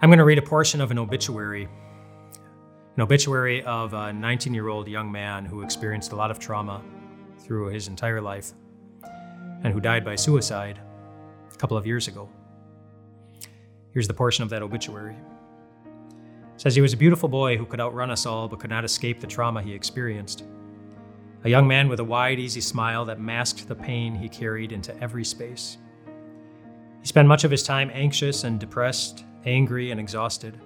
I'm going to read a portion of an obituary, an obituary of a 19 year old young man who experienced a lot of trauma through his entire life and who died by suicide a couple of years ago. Here's the portion of that obituary. It says he was a beautiful boy who could outrun us all but could not escape the trauma he experienced. A young man with a wide, easy smile that masked the pain he carried into every space. He spent much of his time anxious and depressed, angry and exhausted.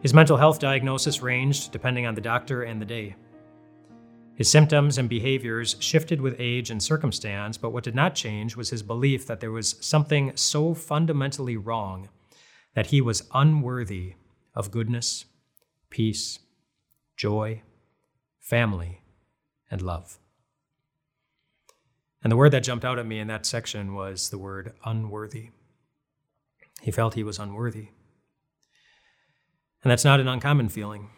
His mental health diagnosis ranged depending on the doctor and the day. His symptoms and behaviors shifted with age and circumstance, but what did not change was his belief that there was something so fundamentally wrong that he was unworthy of goodness, peace, joy, family, and love. And the word that jumped out at me in that section was the word unworthy. He felt he was unworthy. And that's not an uncommon feeling.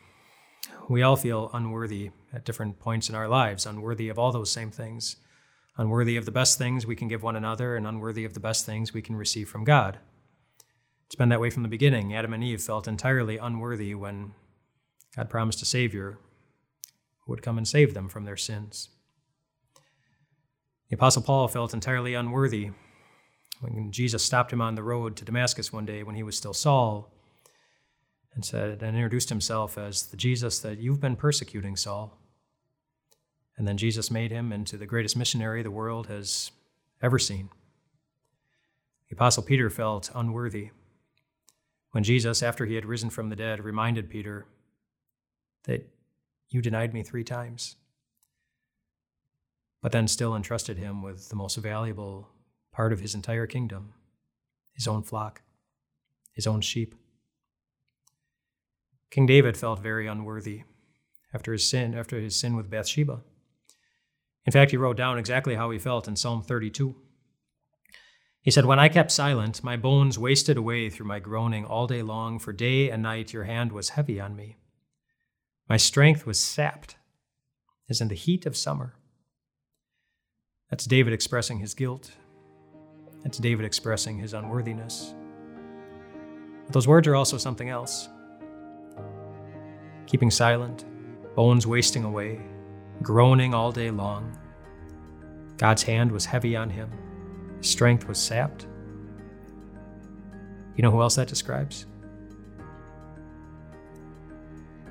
We all feel unworthy at different points in our lives, unworthy of all those same things, unworthy of the best things we can give one another, and unworthy of the best things we can receive from God. It's been that way from the beginning. Adam and Eve felt entirely unworthy when God promised a Savior who would come and save them from their sins. The Apostle Paul felt entirely unworthy when Jesus stopped him on the road to Damascus one day when he was still Saul and said and introduced himself as the Jesus that you've been persecuting, Saul. And then Jesus made him into the greatest missionary the world has ever seen. The Apostle Peter felt unworthy when Jesus, after he had risen from the dead, reminded Peter that you denied me three times, but then still entrusted him with the most valuable part of his entire kingdom his own flock, his own sheep. King David felt very unworthy after his sin, after his sin with Bathsheba. In fact, he wrote down exactly how he felt in Psalm 32. He said, When I kept silent, my bones wasted away through my groaning all day long, for day and night your hand was heavy on me. My strength was sapped, as in the heat of summer. That's David expressing his guilt. That's David expressing his unworthiness. But those words are also something else keeping silent, bones wasting away, groaning all day long. God's hand was heavy on him, his strength was sapped. You know who else that describes?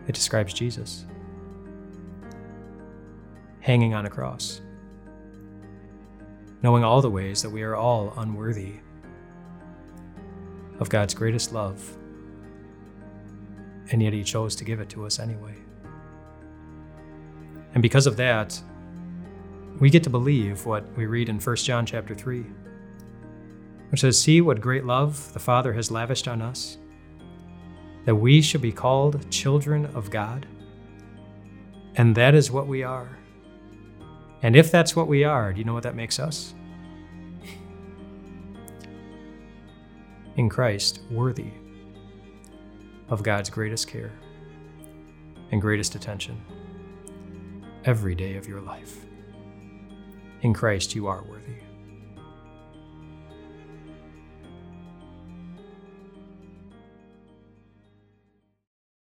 It describes Jesus hanging on a cross, knowing all the ways that we are all unworthy of God's greatest love and yet he chose to give it to us anyway. And because of that, we get to believe what we read in 1 John chapter 3, which says, See what great love the Father has lavished on us, that we should be called children of God. And that is what we are. And if that's what we are, do you know what that makes us? In Christ, worthy of God's greatest care and greatest attention every day of your life. In Christ, you are worthy.